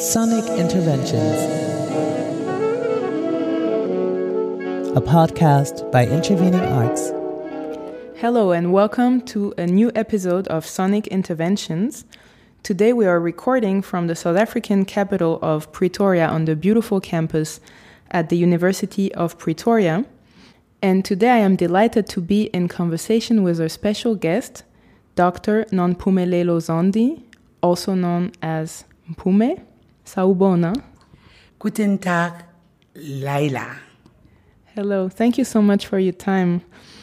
Sonic Interventions, a podcast by Intervening Arts. Hello, and welcome to a new episode of Sonic Interventions. Today, we are recording from the South African capital of Pretoria on the beautiful campus at the University of Pretoria. And today, I am delighted to be in conversation with our special guest, Dr. Nompumelelo Zondi, also known as Mpume. Sawubona. Guten Tag, Laila. Hello, thank you so much for your time.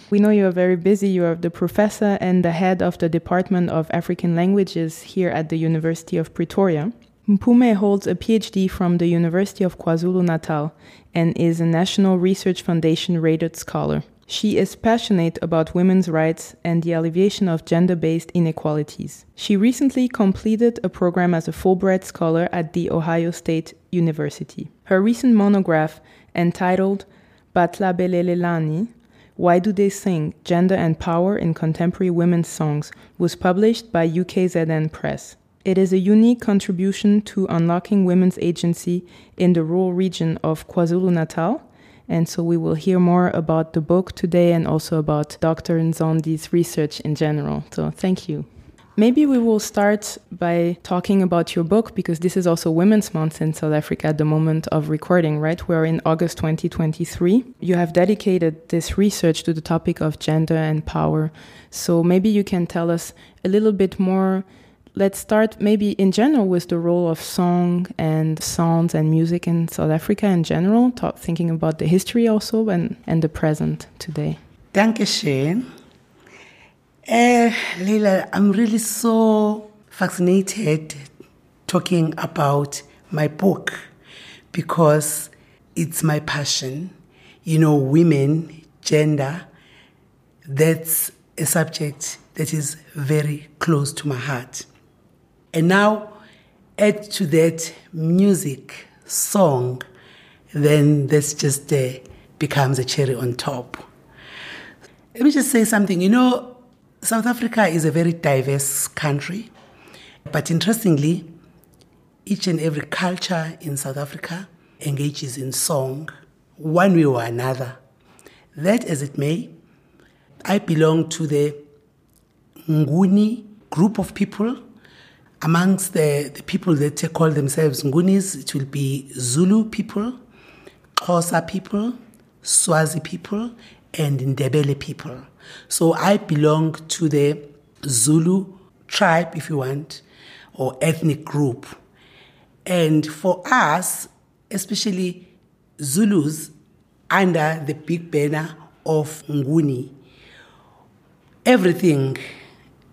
We know you are very busy. You are the professor and the head of the Department of African Languages here at the University of Pretoria. Mpume holds a PhD from the University of KwaZulu Natal and is a National Research Foundation rated scholar. She is passionate about women's rights and the alleviation of gender based inequalities. She recently completed a program as a Fulbright scholar at The Ohio State University. Her recent monograph, entitled Bahlabelelelani Why Do They Sing? Gender and Power in Contemporary Women's Songs, was published by UKZN Press. It is a unique contribution to unlocking women's agency in the rural region of KwaZulu Natal and so we will hear more about the book today and also about Dr. Nzondi's research in general. So thank you. Maybe we will start by talking about your book because this is also Women's Month in South Africa at the moment of recording, right? We're in August 2023. You have dedicated this research to the topic of gender and power. So maybe you can tell us a little bit more let's start maybe in general with the role of song and sounds and music in South Africa in general, talk, thinking about the history also and, and the present today. Thank Dankeschön. Uh, Leila, I'm really so fascinated talking about my book because it's my passion. You know, women, gender, that's a subject that is very close to my heart. And now add to that music, song, then this just uh, becomes a cherry on top. Let me just say something. You know, South Africa is a very diverse country, but interestingly, each and every culture in South Africa engages in song one way or another. That as it may, I belong to the Nguni group of people amongst the, the people that call themselves Ngunis, it will be Zulu people, Xhosa people, Swazi people, and Ndebele people. So I belong to the Zulu tribe, if you want, or ethnic group. And for us, especially Zulus, under the big banner of Nguni, everything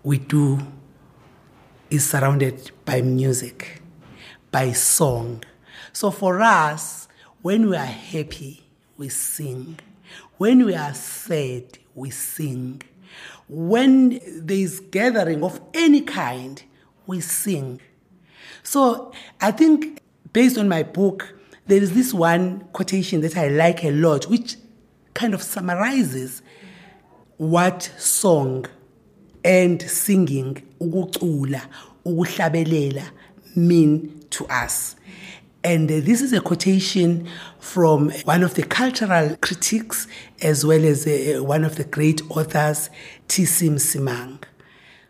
we do is surrounded by music, by song. So for us, when we are happy, we sing. When we are sad, we sing. When there is gathering of any kind, we sing. So I think based on my book, there is this one quotation that I like a lot, which kind of summarizes what song and singing ukucula ukuhlabelela mean to us and uh, this is a quotation from one of the cultural critics as well as uh, one of the great authors T.C. Simang.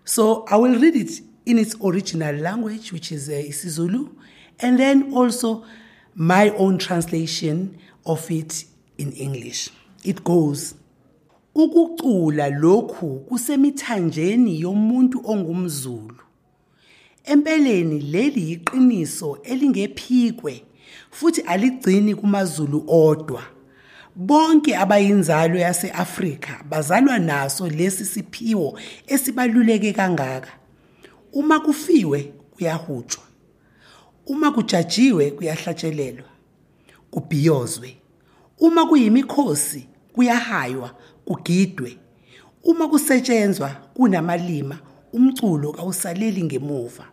So I will read it in its original language which is uh, isiZulu and then also my own translation of it in English. It goes ukucula lokhu kusemithanjeni yomuntu ongumZulu. Empeleni leli iqiniso elingephikwe futhi aligcini kumaZulu odwa. Bonke abayinzalo yaseAfrika bazalwa naso lesi siphiwo esibaluleke kangaka. Uma kufiwe kuyahutshwa. Uma kujajiwe kuyahlatshelelwa. Kubhiyozwe. Uma kuyimikhosi kuyahaywa. Kugidwe. Uma kusetshenzwa kunamalima umculo kawusaleli ngemuva.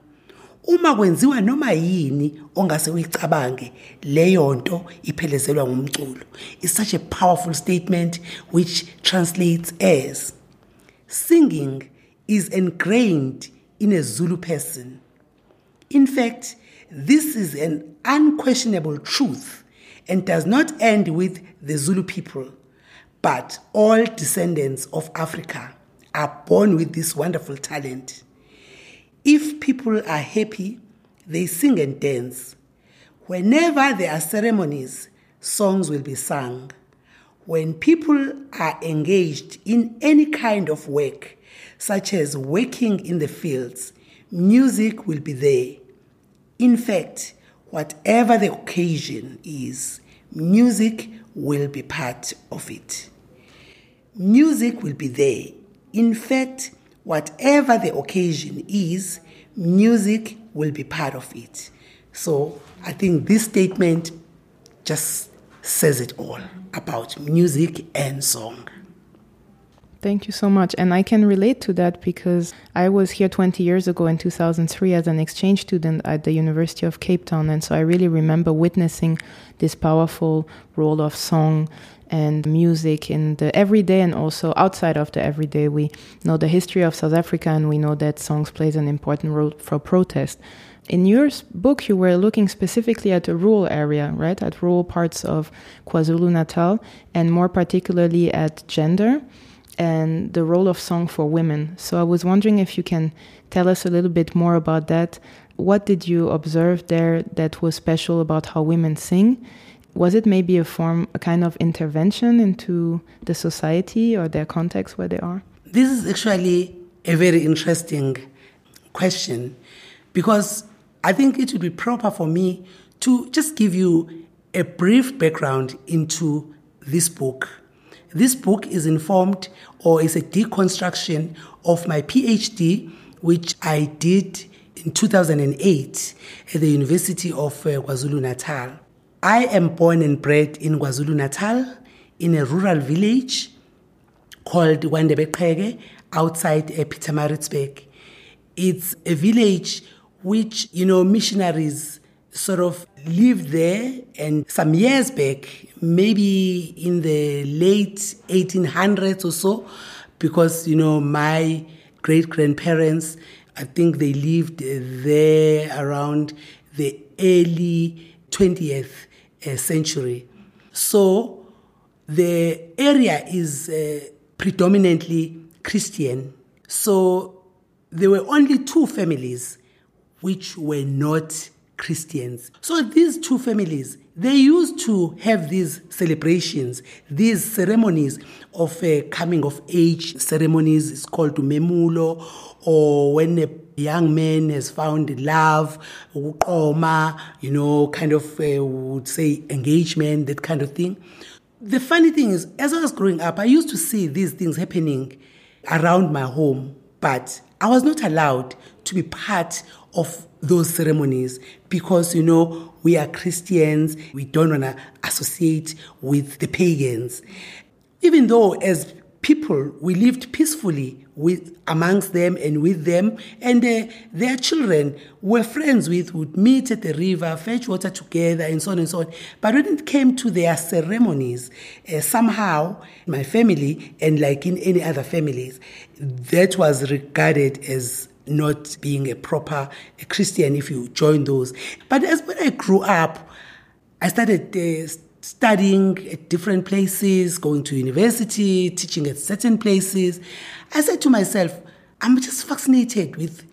Uma kwenziwa noma yini ongase uyicabange leyo nto iphelezelwa ngumculo. Is such a powerful statement which translates as singing is ingrained in a Zulu person. In fact this is an unquestionable truth and does not end with the Zulu people, but all descendants of Africa are born with this wonderful talent. If people are happy, they sing and dance. Whenever there are ceremonies, songs will be sung. When people are engaged in any kind of work, such as working in the fields, music will be there. In fact, whatever the occasion is, music will be part of it. Music will be there. In fact, whatever the occasion is, music will be part of it. So I think this statement just says it all about music and song. Thank you so much. And I can relate to that because I was here 20 years ago in 2003 as an exchange student at the University of Cape Town. And so I really remember witnessing this powerful role of song and music in the everyday and also outside of the everyday. We know the history of South Africa and we know that songs plays an important role for protest. In your book, you were looking specifically at the rural area, right? At rural parts of KwaZulu Natal, and more particularly at gender and the role of song for women. So I was wondering if you can tell us a little bit more about that. What did you observe there that was special about how women sing? Was it maybe a form, a kind of intervention into the society or their context where they are? This is actually a very interesting question because I think it would be proper for me to just give you a brief background into this book this book is informed or is a deconstruction of my PhD, which I did in 2008 at the University of uh, KwaZulu Natal. I am born and bred in KwaZulu Natal in a rural village called Wandebeqheke outside uh, Pietermaritzburg. It's a village which, you know, missionaries sort of lived there and some years back maybe in the late 1800s or so because you know my great grandparents i think they lived there around the early 20th uh, century so the area is uh, predominantly christian so there were only two families which were not Christians. So these two families, they used to have these celebrations, these ceremonies of uh, coming of age ceremonies. It's called memulo, or when a young man has found love, oma, you know, kind of uh, would say engagement, that kind of thing. The funny thing is, as I was growing up, I used to see these things happening around my home, but I was not allowed to be part of those ceremonies because you know we are Christians, we don't want to associate with the pagans. Even though as people we lived peacefully with amongst them and with them and uh, their children were friends with would meet at the river fetch water together and so on and so on but when it came to their ceremonies uh, somehow my family and like in any other families that was regarded as not being a proper Christian if you join those. But as when I grew up, I started uh, studying at different places, going to university, teaching at certain places. I said to myself, I'm just fascinated with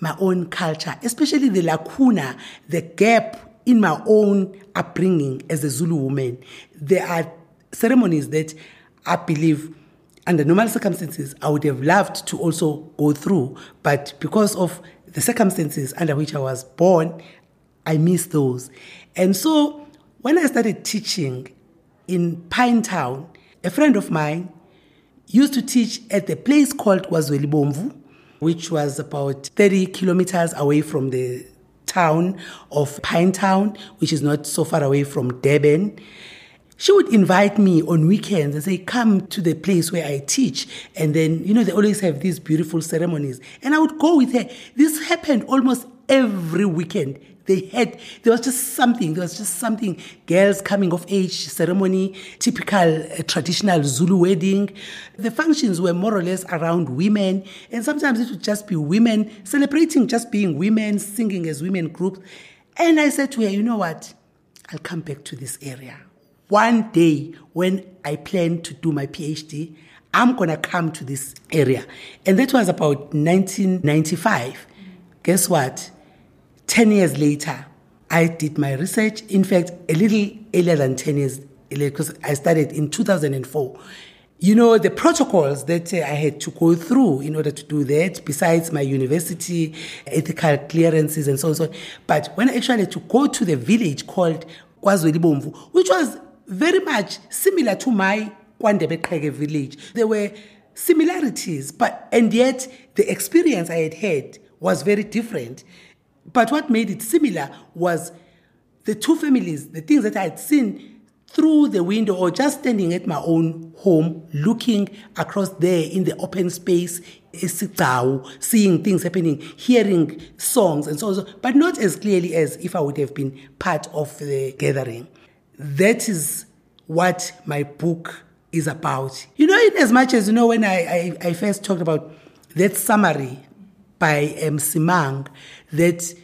my own culture, especially the lacuna, the gap in my own upbringing as a Zulu woman. There are ceremonies that I believe under normal circumstances, I would have loved to also go through, but because of the circumstances under which I was born, I missed those. And so when I started teaching in Pinetown, a friend of mine used to teach at the place called KwaZwelibomvu, which was about 30 kilometers away from the town of Pinetown, which is not so far away from Durban. she would invite me on weekends and say, Come to the place where I teach. And then, you know, they always have these beautiful ceremonies. And I would go with her. This happened almost every weekend. They had, there was just something, there was just something. Girls coming of age ceremony, typical uh, traditional Zulu wedding. The functions were more or less around women. And sometimes it would just be women celebrating just being women, singing as women groups. And I said to her, you know what? I'll come back to this area. One day when I plan to do my PhD, I'm going to come to this area. And that was about 1995. Guess what? 10 years later, I did my research. In fact, a little earlier than 10 years because I started in 2004. You know, the protocols that uh, I had to go through in order to do that, besides my university ethical clearances and so on and so on. But when I actually had to go to the village called KwaZwelibomvu, which was very much similar to my KwaNdebele village, there were similarities, but and yet the experience I had had was very different. But what made it similar was the two families, the things that I had seen through the window or just standing at my own home, looking across there in the open space, seeing things happening, hearing songs and so on, but not as clearly as if I would have been part of the gathering. That is what my book is about. You know, in as much as, you know, when I, I, I first talked about that summary by Msimang, that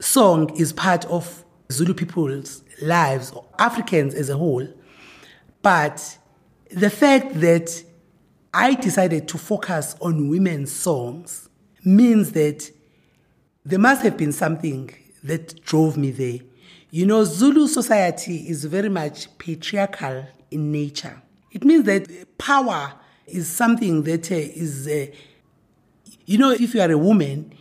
song is part of Zulu people's lives, or Africans as a whole. But the fact that I decided to focus on women's songs means that there must have been something that drove me there. You know, Zulu society is very much patriarchal in nature. It means that power is something that uh, is, uh, you know, if you are a woman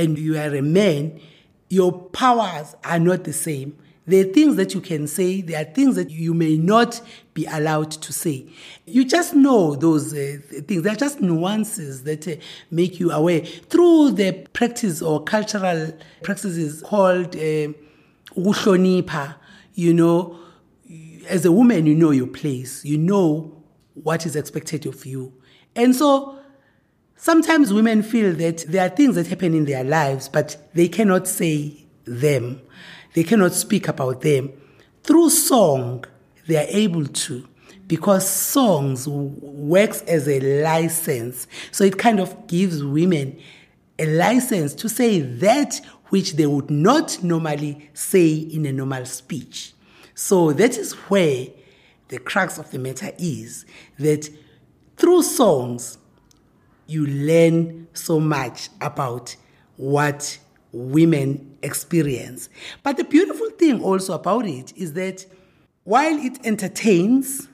and you are a man, your powers are not the same. There are things that you can say, there are things that you may not be allowed to say. You just know those uh, things. They're just nuances that uh, make you aware through the practice or cultural practices called uh, you know, as a woman, you know your place, you know what is expected of you. And so sometimes women feel that there are things that happen in their lives, but they cannot say them. They cannot speak about them. Through song, they are able to because songs works as a license. So it kind of gives women a license to say that which they would not normally say in a normal speech. So that is where the crux of the matter is that through songs, you learn so much about what women experience. But the beautiful thing also about it is that while it entertains,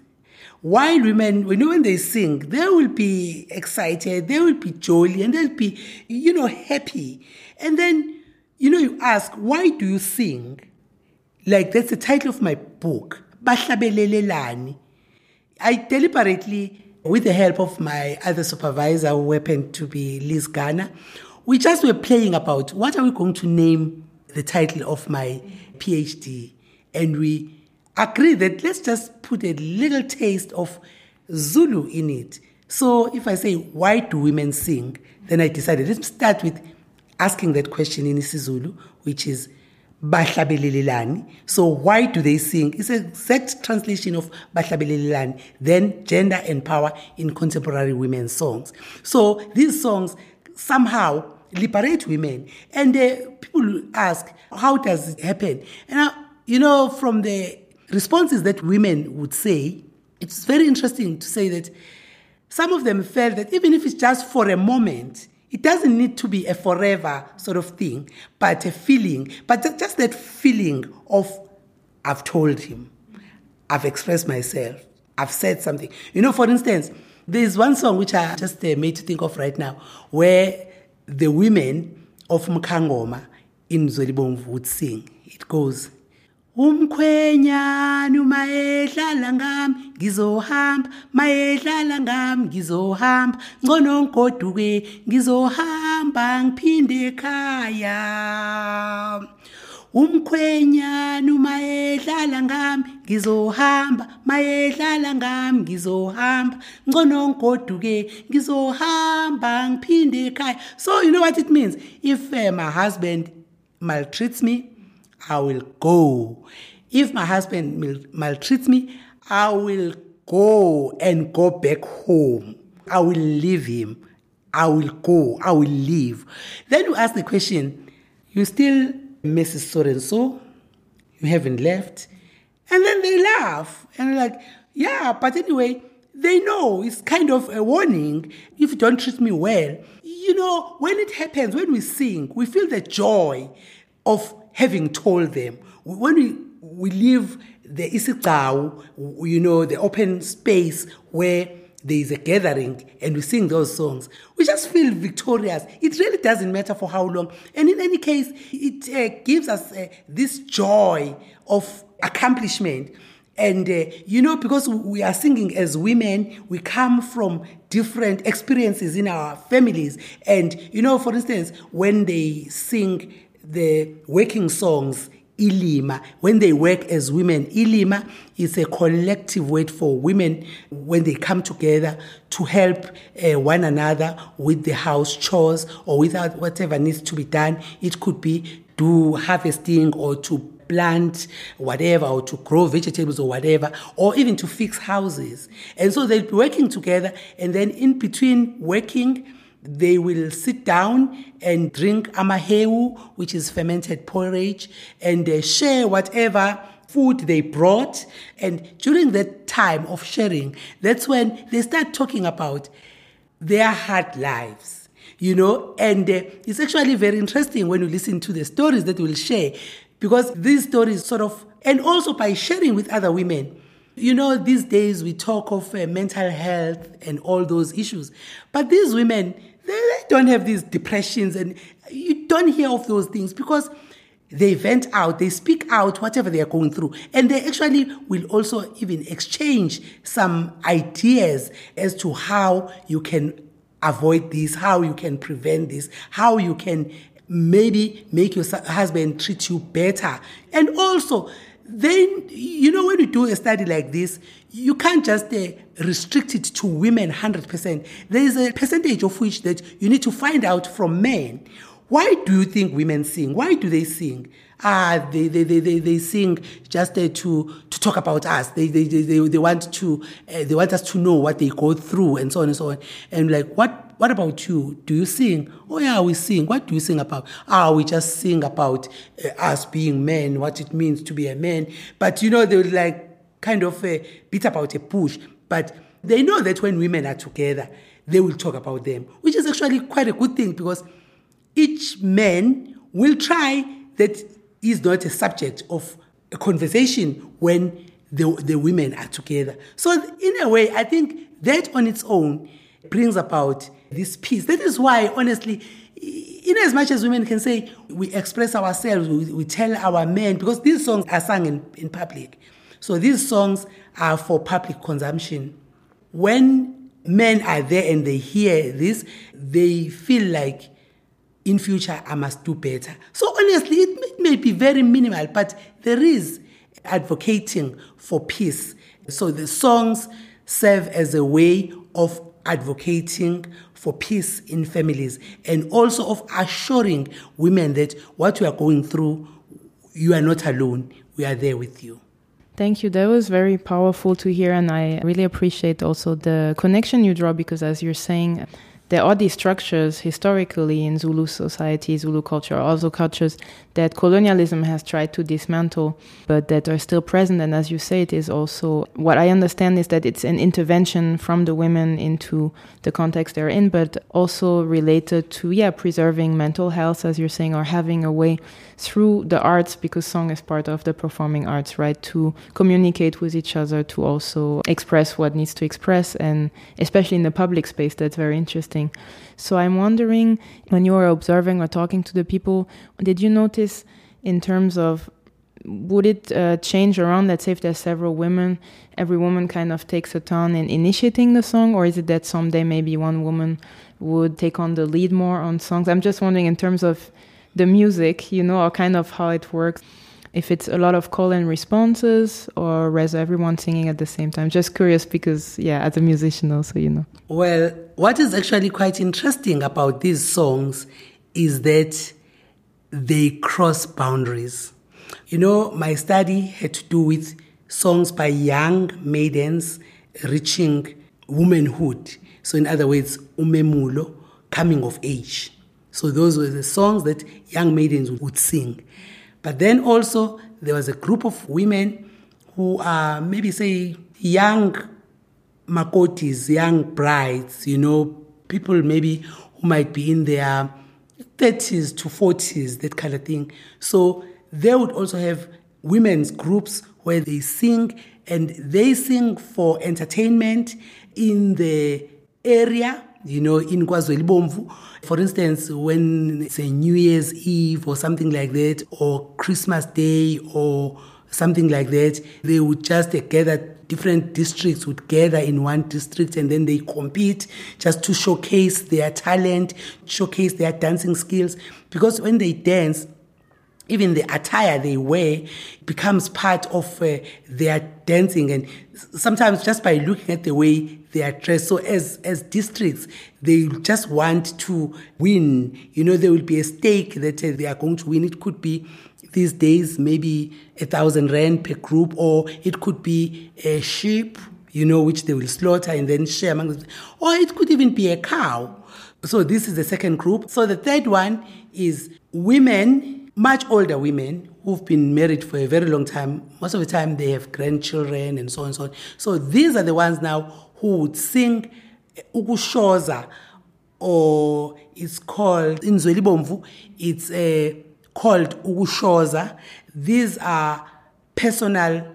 while women, when, they sing, they will be excited, they will be jolly, and they'll be, you know, happy. And then, you know, you ask, why do you sing? Like, that's the title of my book. I deliberately, with the help of my other supervisor, who happened to be Liz Gunner, we just were playing about what are we going to name the title of my PhD, and we agreed that let's just put a little taste of Zulu in it. So if I say, why do women sing? Then I decided, let's start with asking that question in isiZulu, which is, bahlabelelelani. So why do they sing? It's an exact translation of bahlabelelelani, then gender and power in contemporary women's songs. So these songs somehow liberate women. And uh, people ask, how does it happen? And, uh, you know, from the responses that women would say, it's very interesting to say that some of them felt that even if it's just for a moment, it doesn't need to be a forever sort of thing, but a feeling, but just that feeling of, I've told him, I've expressed myself, I've said something. You know, for instance, there's one song which I just uh, made to think of right now, where the women of Mkangoma in Zwelibomvu would sing. It goes, umkhwenyana uma edlala ngami ngizohamba. Mayedlala ngami ngizohamba. Ngcono ngoduke ngizohamba ngiphinde ekhaya. Umkhwenyana uma edlala ngami ngizohamba. Mayedlala ngami ngizohamba. Ngcono ngigoduke ngizohamba ngiphinde ekhaya. So you know what it means? If uh, my husband maltreats me i will go. If my husband maltreats me i will go and go back home. I will leave him. I will go. I will leave. Then you ask the question you still Mrs. So and so, you haven't left. And then they laugh and like, yeah, but anyway, they know. It's kind of a warning. If you don't treat me well, you know, when it happens, when we sing, we feel the joy of having told them. When we, we leave the isigao, you know, the open space where there is a gathering and we sing those songs, we just feel victorious. It really doesn't matter for how long. And in any case, it uh, gives us uh, this joy of accomplishment. And, uh, you know, because we are singing as women, we come from different experiences in our families. And, you know, for instance, when they sing the working songs, Ilima, when they work as women, Ilima is a collective word for women when they come together to help uh, one another with the house chores or without whatever needs to be done. It could be do harvesting or to plant whatever or to grow vegetables or whatever or even to fix houses and so they'll be working together and then in between working they will sit down and drink amahewu, which is fermented porridge, and uh, share whatever food they brought. And during that time of sharing, that's when they start talking about their hard lives, you know. And uh, it's actually very interesting when you listen to the stories that we'll share, because these stories sort of, and also by sharing with other women. You know, these days we talk of uh, mental health and all those issues, but these women, they don't have these depressions and you don't hear of those things because they vent out, they speak out whatever they are going through. And they actually will also even exchange some ideas as to how you can avoid this, how you can prevent this, how you can maybe make your husband treat you better. And also, then, you know, when you do a study like this, you can't just uh, restrict it to women 100%. There is a percentage of which that you need to find out from men. Why do you think women sing? Why do they sing? Ah, they, they, they, they, they sing just uh, to, to talk about us. They, they, they, they, want to, uh, they want us to know what they go through and so on and so on. And like, what, what about you? Do you sing? Oh yeah, we sing. What do you sing about? Ah, we just sing about uh, us being men, what it means to be a man. But you know, they would like kind of a beat about a push. But they know that when women are together, they will talk about them, which is actually quite a good thing because each man will try that is not a subject of a conversation when the, the women are together. So, in a way, I think that on its own brings about this peace. That is why, honestly, in as much as women can say we express ourselves, we, we tell our men, because these songs are sung in, in public. So these songs are for public consumption. When men are there and they hear this, they feel like in future I must do better. So honestly, it may be very minimal, but there is advocating for peace. So the songs serve as a way of advocating for peace in families and also of assuring women that what you are going through, you are not alone. We are there with you. Thank you. That was very powerful to hear. And I really appreciate also the connection you draw because, as you're saying, there are these structures historically in Zulu society, Zulu culture, also cultures that colonialism has tried to dismantle, but that are still present. And as you say, it is also what I understand is that it's an intervention from the women into the context they're in, but also related to, yeah, preserving mental health, as you're saying, or having a way through the arts, because song is part of the performing arts, right, to communicate with each other, to also express what needs to express, and especially in the public space, that's very interesting. So I'm wondering, when you were observing or talking to the people, did you notice in terms of would it uh, change around? Let's say if there's several women, every woman kind of takes a turn in initiating the song, or is it that someday maybe one woman would take on the lead more on songs? I'm just wondering in terms of the music, you know, or kind of how it works. If it's a lot of call and responses or rather everyone singing at the same time. Just curious because, yeah, as a musician also, you know. Well, what is actually quite interesting about these songs is that they cross boundaries. You know, my study had to do with songs by young maidens reaching womanhood. So, in other words, umemulo, coming of age. So those were the songs that young maidens would sing. But then also there was a group of women who are maybe say young makotis, young brides, you know, people maybe who might be in their 30s to 40s, that kind of thing. So they would also have women's groups where they sing and they sing for entertainment in the area you know, in KwaZulu For instance, when it's a New Year's Eve or something like that, or Christmas Day or something like that, they would just gather, different districts would gather in one district and then they compete just to showcase their talent, showcase their dancing skills. Because when they dance, even the attire they wear becomes part of uh, their dancing. And sometimes just by looking at the way they are dressed so as as districts they just want to win. You know there will be a stake that uh, they are going to win. It could be these days maybe a thousand rand per group or it could be a sheep you know which they will slaughter and then share among them or it could even be a cow. So this is the second group. So the third one is women much older women who've been married for a very long time, most of the time they have grandchildren and so on and so on. So these are the ones now who would sing ukushoza, or it's called in Zwelibomvu, it's uh, called ukushoza. These are personal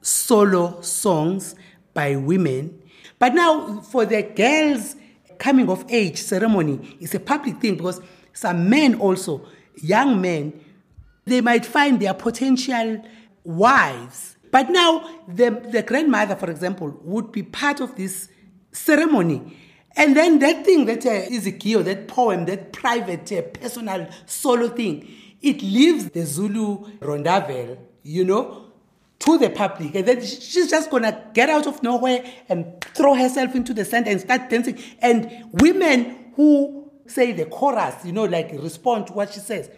solo songs by women. But now for the girls coming of age ceremony, it's a public thing because some men also young men, they might find their potential wives. But now, the, the grandmother, for example, would be part of this ceremony. And then that thing that uh, Ezekiel, that poem, that private, uh, personal, solo thing, it leaves the Zulu rondavel, you know, to the public. And then she's just going to get out of nowhere and throw herself into the center and start dancing. And women who say the chorus, you know, like respond to what she says,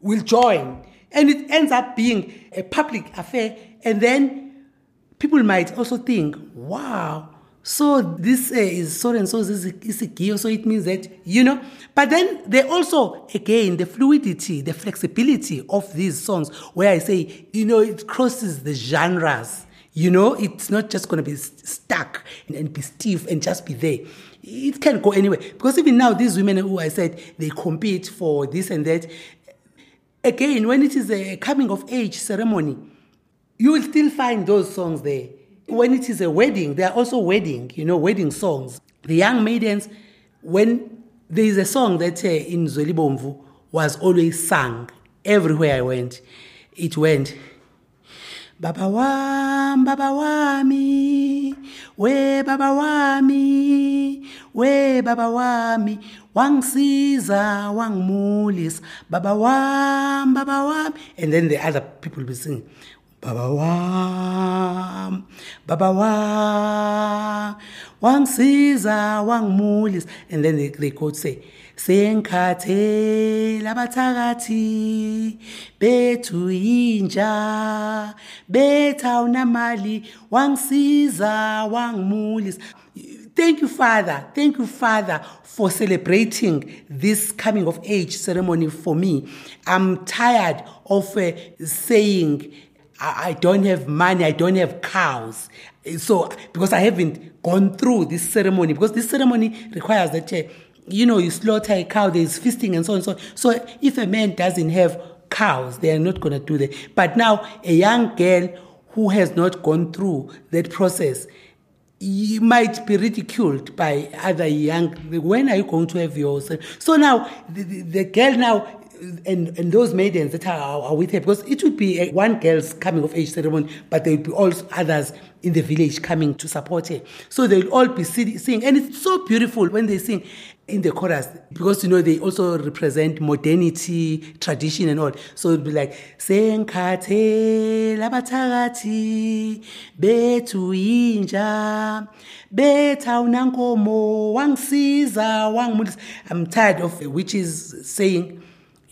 will join. And it ends up being a public affair. And then people might also think, wow, so this uh, is so and so this is a key, so it means that, you know. But then they also, again, the fluidity, the flexibility of these songs, where I say, you know, it crosses the genres. You know, it's not just going to be stuck and be stiff and just be there it can go anywhere. Because even now, these women who I said they compete for this and that, again, when it is a coming of age ceremony, you will still find those songs there. When it is a wedding, there are also wedding, you know, wedding songs. The young maidens, when there is a song that uh, in Zwelibomvu was always sung everywhere I went, it went. Baba wam, Baba wami, we Baba wami, we Baba wami, wangisiza, wangimulisa, Baba wam, Baba wami. And then the other people will be singing, Baba wam, Baba wam, wangisiza, wangimulisa. And then they, they could say, sengikhathela abathakathi bethu yinja betha unamali wangisiza wangimulisa Thank you, Father. Thank you, Father, for celebrating this coming of age ceremony for me. I'm tired of uh, saying, I, I don't have money, I don't have cows. So, because I haven't gone through this ceremony, because this ceremony requires that. Uh, you know, you slaughter a cow, there's feasting and so on and so on. So if a man doesn't have cows, they are not going to do that. But now, a young girl who has not gone through that process, you might be ridiculed by other young. When are you going to have yours? So now, the, the, the girl now and, and those maidens that are, are with her, because it would be one girl's coming of age ceremony, but there would be also others in the village coming to support her. So they'll all be singing, and it's so beautiful when they sing in the chorus because you know they also represent modernity, tradition, and all. So it'd be like Senkate labathakathi bethu yinja betha unankomo wangisiza wangimulisa. I'm tired of witches saying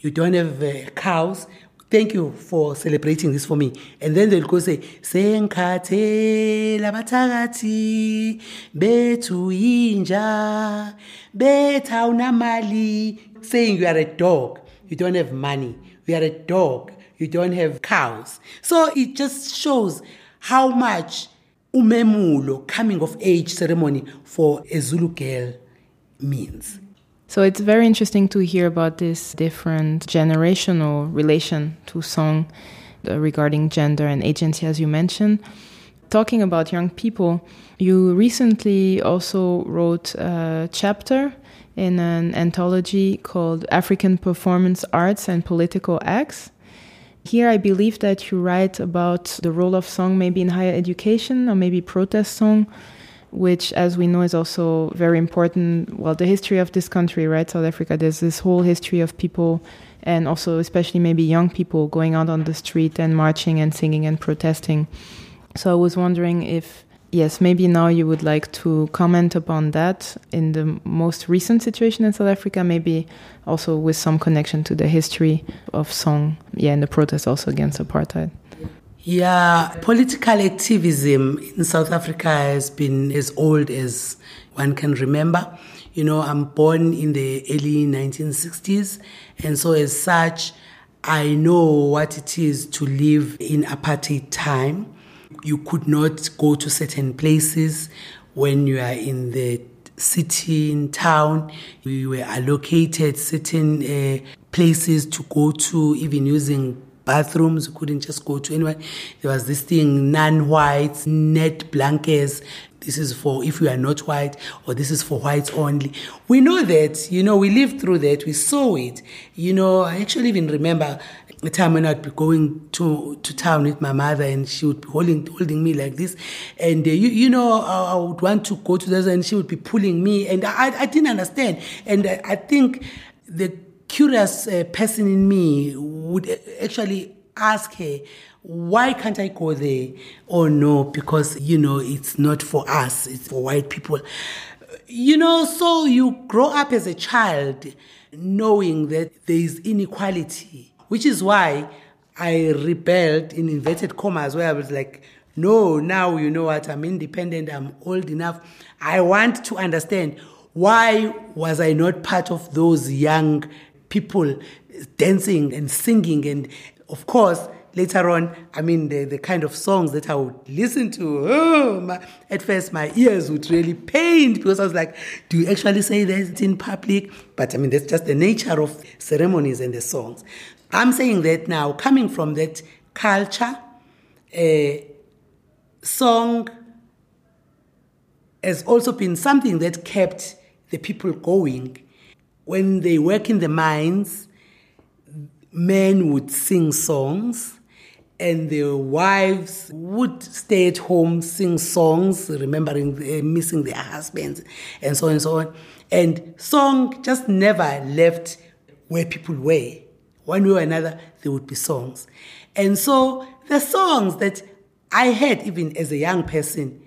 you don't have uh, cows thank you for celebrating this for me and then they'll go say sengikhathela abathakathi bethu yinja betha unamali saying you are a dog you don't have money you are a dog you don't have cows. So it just shows how much umemulo, coming of age ceremony for a Zulu girl means. So it's very interesting to hear about this different generational relation to song uh, regarding gender and agency, as you mentioned. Talking about young people, you recently also wrote a chapter in an anthology called African Performance Arts and Political Acts. Here, I believe that you write about the role of song maybe in higher education or maybe protest song, which, as we know, is also very important. Well, the history of this country, right, South Africa, there's this whole history of people and also, especially maybe young people going out on the street and marching and singing and protesting. So I was wondering if Yes, maybe now you would like to comment upon that in the most recent situation in South Africa, maybe also with some connection to the history of song, yeah, and the protest also against apartheid. Yeah, political activism in South Africa has been as old as one can remember. You know, I'm born in the early 1960s, and so as such, I know what it is to live in apartheid time you could not go to certain places when you are in the city, in town. We were allocated certain uh, places to go to, even using bathrooms. You couldn't just go to anyone. There was this thing, non-whites, net blankets. This is for if you are not white, or this is for whites only. We know that, you know, we lived through that, we saw it. You know, I actually even remember a time when I'd be going to, to town with my mother and she would be holding holding me like this. And, uh, you, you know, I, I, would want to go to this and she would be pulling me. And I, I didn't understand. And I, I think the curious uh, person in me would actually ask her, why can't I go there? Oh no, because, you know, it's not for us, it's for white people. You know, so you grow up as a child knowing that there is inequality which is why I rebelled in inverted commas, where I was like, no, now you know what, I'm independent, I'm old enough. I want to understand why was I not part of those young people dancing and singing and of course later on i mean the, the kind of songs that i would listen to oh, my, at first my ears would really pain because i was like do you actually say that in public but i mean that's just the nature of ceremonies and the songs I'm saying that now, coming from that culture, a song has also been something that kept the people going. When they work in the mines, men would sing songs and their wives would stay at home, sing songs, remembering uh, missing their husbands, and so on and so on. And song just never left where people were one way or another, there would be songs. And so the songs that I heard even as a young person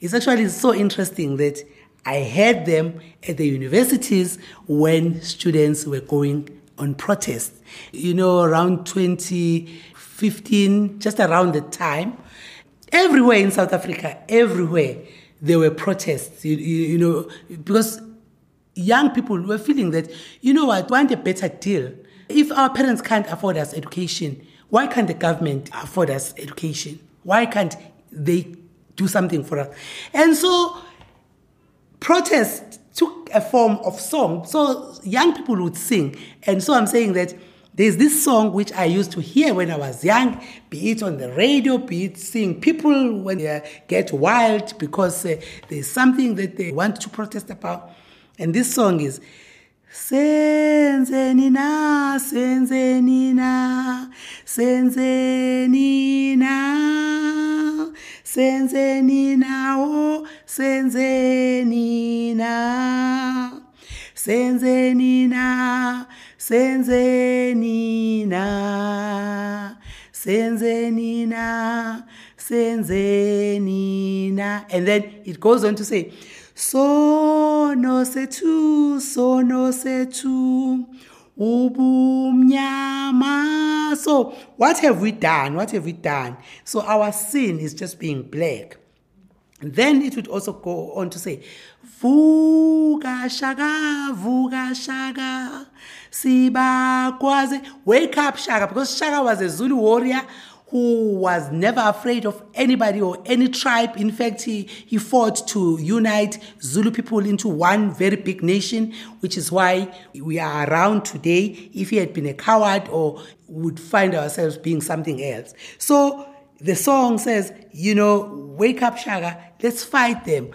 is actually so interesting that I heard them at the universities when students were going on protest. You know, around 2015, just around the time, everywhere in South Africa, everywhere, there were protests, you, you, you know, because young people were feeling that, you know what, want a better deal if our parents can't afford us education, why can't the government afford us education? Why can't they do something for us? And so protest took a form of song. So young people would sing. And so I'm saying that there's this song which I used to hear when I was young, be it on the radio, be it seeing people when they get wild because uh, there's something that they want to protest about. And this song is senzeni na senzeni na senzeni na senzeni na o senzeni na senzeni na senzeni na senzeni na senzeni na. And then it goes on to say sono sethu sono sethu ubumnyama. So what have we done? What have we done? So our sin is just being black. Then it would also go on to say, Vuga Shaka, Vuga Shaka, Siba Kwaze, wake up Shaka, because Shaka was a Zulu warrior who was never afraid of anybody or any tribe. In fact, he, he fought to unite Zulu people into one very big nation, which is why we are around today. If he had been a coward or would find ourselves being something else. So the song says, you know, wake up, Shaka, let's fight them.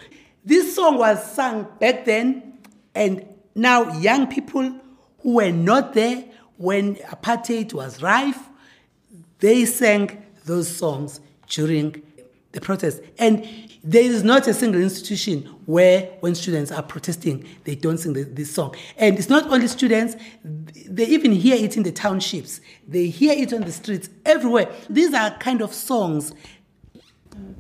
This song was sung back then, and now young people who were not there when apartheid was rife they sang those songs during the protest. And there is not a single institution where, when students are protesting, they don't sing the, this song. And it's not only students, they even hear it in the townships, they hear it on the streets, everywhere. These are kind of songs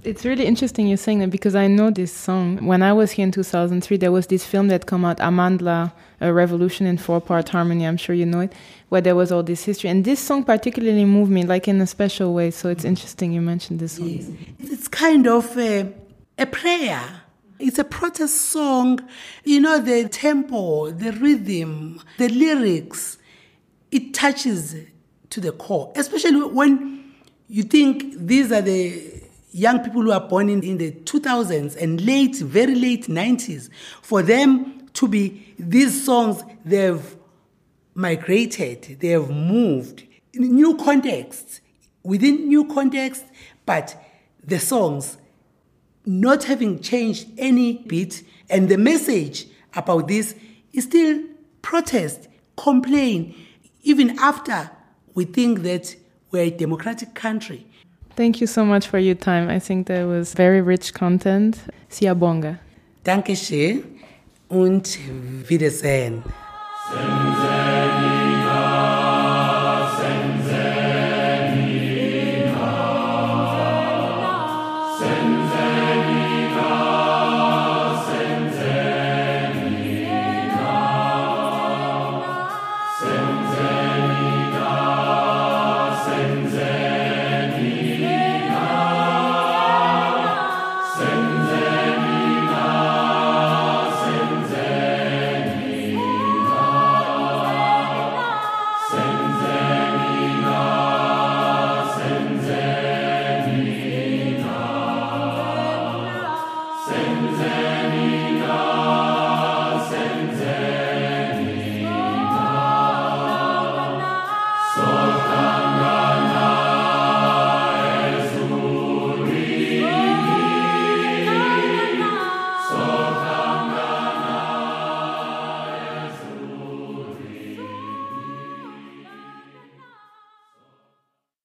it's really interesting you're saying that because I know this song. When I was here in 2003, there was this film that came out, Amandla, A Revolution in Four Part Harmony. I'm sure you know it, where there was all this history. And this song particularly moved me, like in a special way. So it's interesting you mentioned this song. Yes. It's kind of a, a prayer. It's a protest song. You know, the tempo, the rhythm, the lyrics, it touches to the core, especially when you think these are the young people who are born in, in the 2000s and late, very late 90s, for them to be these songs, they've migrated, they have moved in new contexts, within new contexts, but the songs not having changed any bit, and the message about this is still protest, complain, even after we think that we're a democratic country. Thank you so much for your time. I think there was very rich content. Siyabonga. Danke schön und Wiedersehen.